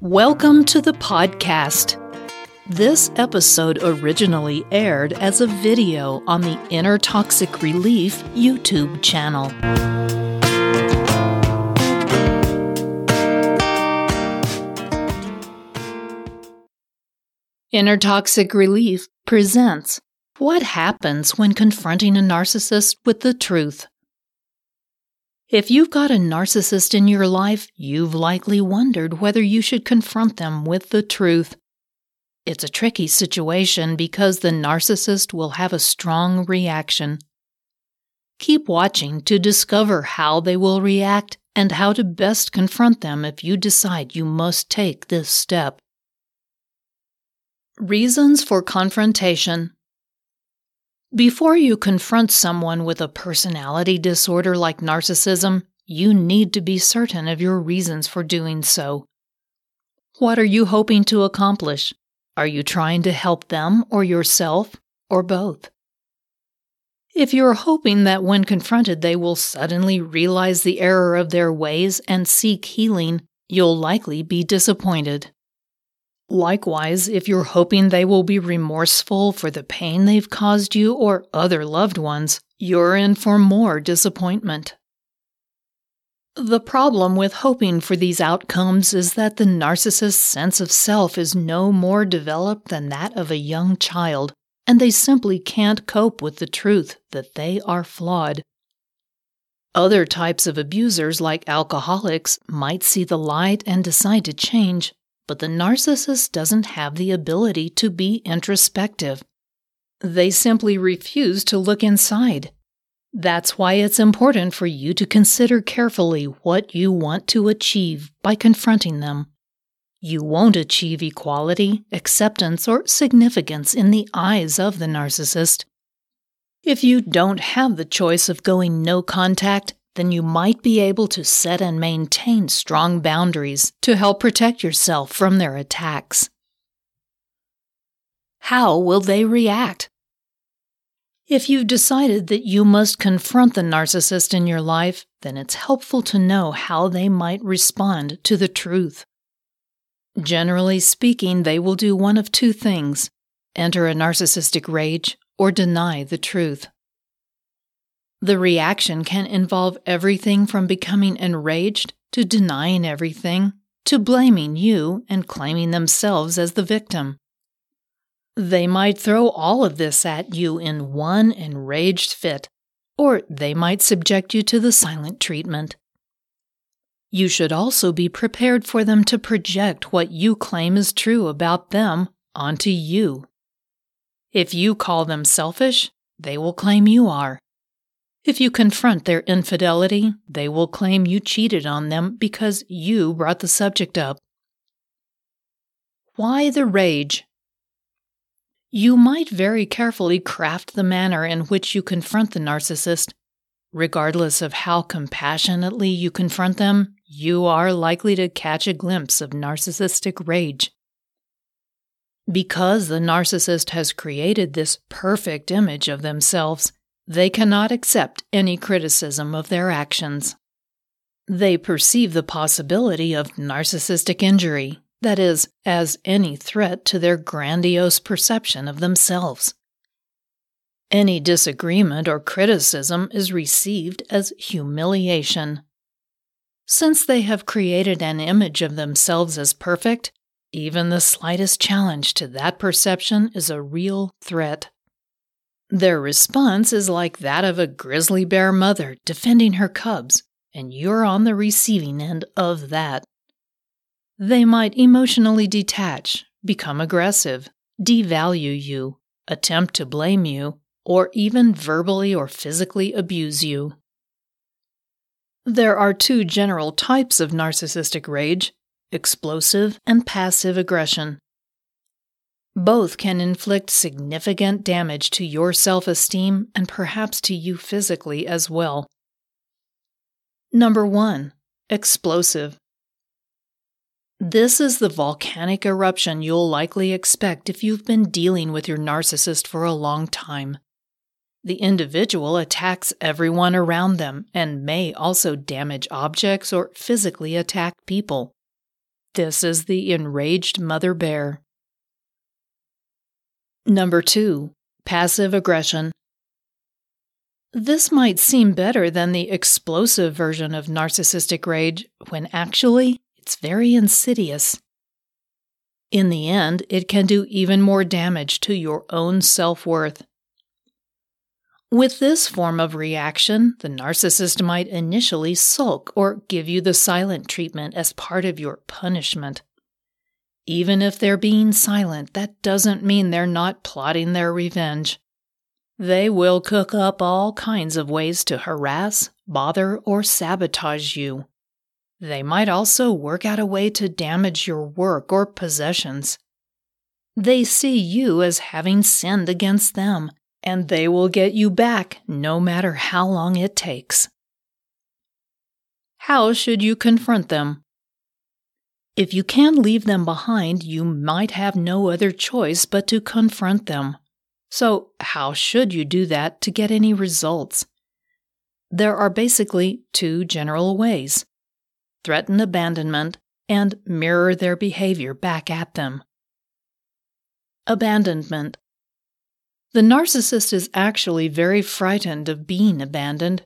Welcome to the podcast. This episode originally aired as a video on the Inner Toxic Relief YouTube channel. Inner Toxic Relief presents What Happens When Confronting a Narcissist with the Truth. If you've got a narcissist in your life, you've likely wondered whether you should confront them with the truth. It's a tricky situation because the narcissist will have a strong reaction. Keep watching to discover how they will react and how to best confront them if you decide you must take this step. Reasons for confrontation. Before you confront someone with a personality disorder like narcissism, you need to be certain of your reasons for doing so. What are you hoping to accomplish? Are you trying to help them or yourself, or both? If you're hoping that when confronted they will suddenly realize the error of their ways and seek healing, you'll likely be disappointed. Likewise, if you're hoping they will be remorseful for the pain they've caused you or other loved ones, you're in for more disappointment. The problem with hoping for these outcomes is that the narcissist's sense of self is no more developed than that of a young child, and they simply can't cope with the truth that they are flawed. Other types of abusers, like alcoholics, might see the light and decide to change, but the narcissist doesn't have the ability to be introspective. They simply refuse to look inside. That's why it's important for you to consider carefully what you want to achieve by confronting them. You won't achieve equality, acceptance, or significance in the eyes of the narcissist. If you don't have the choice of going no contact, then you might be able to set and maintain strong boundaries to help protect yourself from their attacks. How will they react? If you've decided that you must confront the narcissist in your life, then it's helpful to know how they might respond to the truth. Generally speaking, they will do one of two things enter a narcissistic rage or deny the truth. The reaction can involve everything from becoming enraged to denying everything to blaming you and claiming themselves as the victim. They might throw all of this at you in one enraged fit, or they might subject you to the silent treatment. You should also be prepared for them to project what you claim is true about them onto you. If you call them selfish, they will claim you are. If you confront their infidelity, they will claim you cheated on them because you brought the subject up. Why the rage? You might very carefully craft the manner in which you confront the narcissist. Regardless of how compassionately you confront them, you are likely to catch a glimpse of narcissistic rage. Because the narcissist has created this perfect image of themselves, they cannot accept any criticism of their actions. They perceive the possibility of narcissistic injury, that is, as any threat to their grandiose perception of themselves. Any disagreement or criticism is received as humiliation. Since they have created an image of themselves as perfect, even the slightest challenge to that perception is a real threat. Their response is like that of a grizzly bear mother defending her cubs, and you're on the receiving end of that. They might emotionally detach, become aggressive, devalue you, attempt to blame you, or even verbally or physically abuse you. There are two general types of narcissistic rage explosive and passive aggression. Both can inflict significant damage to your self esteem and perhaps to you physically as well. Number 1. Explosive. This is the volcanic eruption you'll likely expect if you've been dealing with your narcissist for a long time. The individual attacks everyone around them and may also damage objects or physically attack people. This is the enraged mother bear. Number two, passive aggression. This might seem better than the explosive version of narcissistic rage, when actually it's very insidious. In the end, it can do even more damage to your own self worth. With this form of reaction, the narcissist might initially sulk or give you the silent treatment as part of your punishment. Even if they're being silent, that doesn't mean they're not plotting their revenge. They will cook up all kinds of ways to harass, bother, or sabotage you. They might also work out a way to damage your work or possessions. They see you as having sinned against them, and they will get you back no matter how long it takes. How should you confront them? If you can leave them behind, you might have no other choice but to confront them. So, how should you do that to get any results? There are basically two general ways threaten abandonment and mirror their behavior back at them. Abandonment. The narcissist is actually very frightened of being abandoned.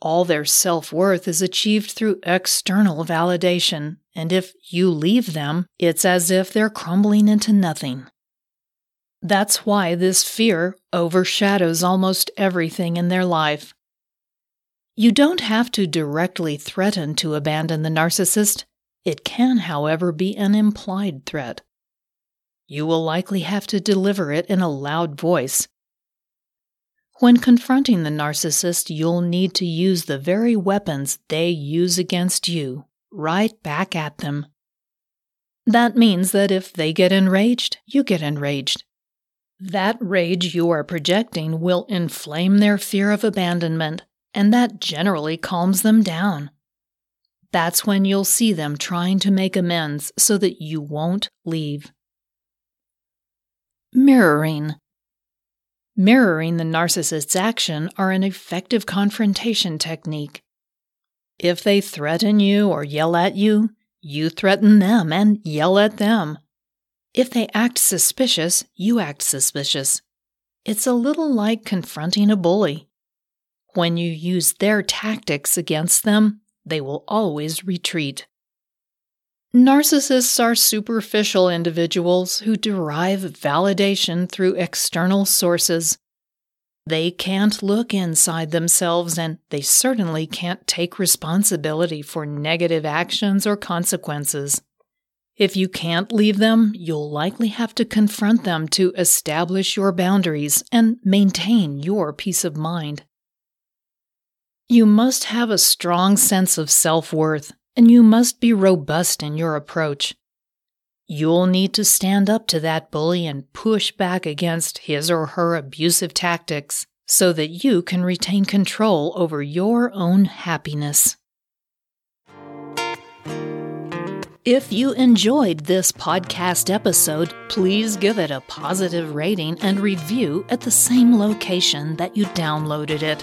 All their self worth is achieved through external validation, and if you leave them, it's as if they're crumbling into nothing. That's why this fear overshadows almost everything in their life. You don't have to directly threaten to abandon the narcissist. It can, however, be an implied threat. You will likely have to deliver it in a loud voice. When confronting the narcissist, you'll need to use the very weapons they use against you, right back at them. That means that if they get enraged, you get enraged. That rage you are projecting will inflame their fear of abandonment, and that generally calms them down. That's when you'll see them trying to make amends so that you won't leave. Mirroring. Mirroring the narcissist's action are an effective confrontation technique. If they threaten you or yell at you, you threaten them and yell at them. If they act suspicious, you act suspicious. It's a little like confronting a bully. When you use their tactics against them, they will always retreat. Narcissists are superficial individuals who derive validation through external sources. They can't look inside themselves, and they certainly can't take responsibility for negative actions or consequences. If you can't leave them, you'll likely have to confront them to establish your boundaries and maintain your peace of mind. You must have a strong sense of self worth, and you must be robust in your approach. You'll need to stand up to that bully and push back against his or her abusive tactics so that you can retain control over your own happiness. If you enjoyed this podcast episode, please give it a positive rating and review at the same location that you downloaded it.